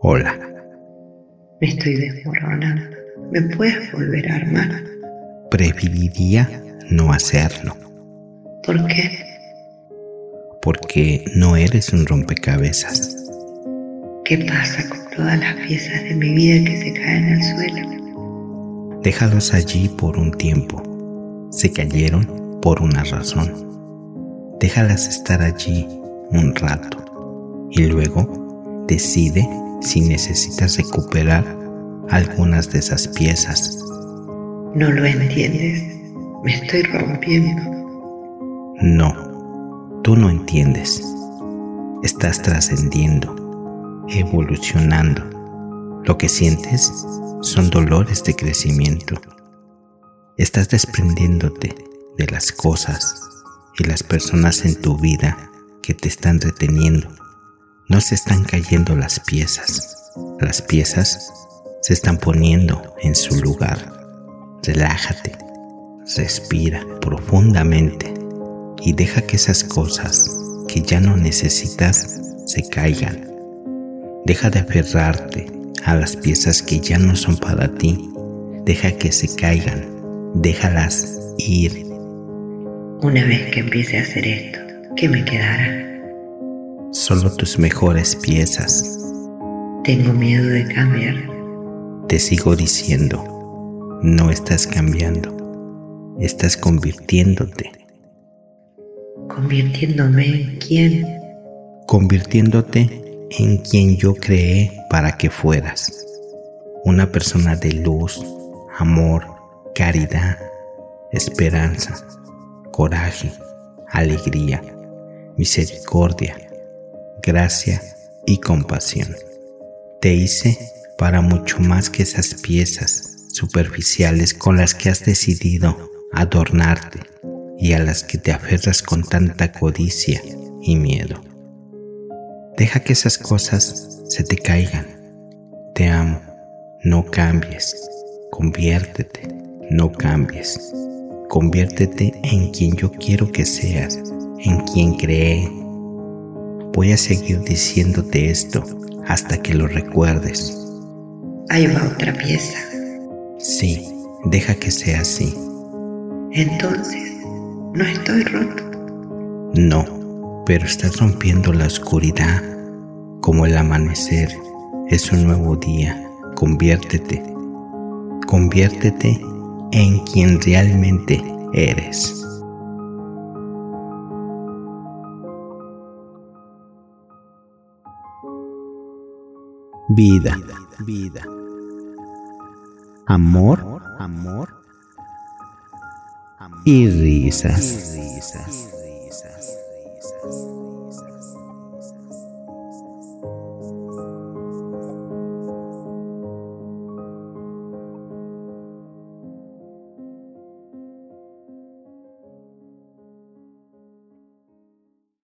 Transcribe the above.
Hola. Me estoy desmoronando. ¿Me puedes volver a armar? Preferiría no hacerlo. ¿Por qué? Porque no eres un rompecabezas. ¿Qué pasa con todas las piezas de mi vida que se caen al suelo? Déjalos allí por un tiempo. Se cayeron por una razón. Déjalas estar allí un rato y luego decide si necesitas recuperar algunas de esas piezas. No lo entiendes. Me estoy rompiendo. No, tú no entiendes. Estás trascendiendo, evolucionando. Lo que sientes son dolores de crecimiento. Estás desprendiéndote de las cosas y las personas en tu vida que te están reteniendo. No se están cayendo las piezas. Las piezas se están poniendo en su lugar. Relájate, respira profundamente y deja que esas cosas que ya no necesitas se caigan. Deja de aferrarte a las piezas que ya no son para ti. Deja que se caigan. Déjalas ir. Una vez que empiece a hacer esto, ¿qué me quedará? Solo tus mejores piezas. Tengo miedo de cambiar. Te sigo diciendo, no estás cambiando, estás convirtiéndote. ¿Convirtiéndome en quién? Convirtiéndote en quien yo creé para que fueras. Una persona de luz, amor, caridad, esperanza, coraje, alegría, misericordia, gracia y compasión. Te hice para mucho más que esas piezas superficiales con las que has decidido adornarte y a las que te aferras con tanta codicia y miedo. Deja que esas cosas se te caigan. Te amo. No cambies. Conviértete. No cambies. Conviértete en quien yo quiero que seas, en quien creé. Voy a seguir diciéndote esto hasta que lo recuerdes. Ahí va otra pieza. Sí, deja que sea así. Entonces, no estoy roto. No, pero estás rompiendo la oscuridad. Como el amanecer es un nuevo día. Conviértete. Conviértete en quien realmente eres. Vida, vida. Amor, amor. Y risas.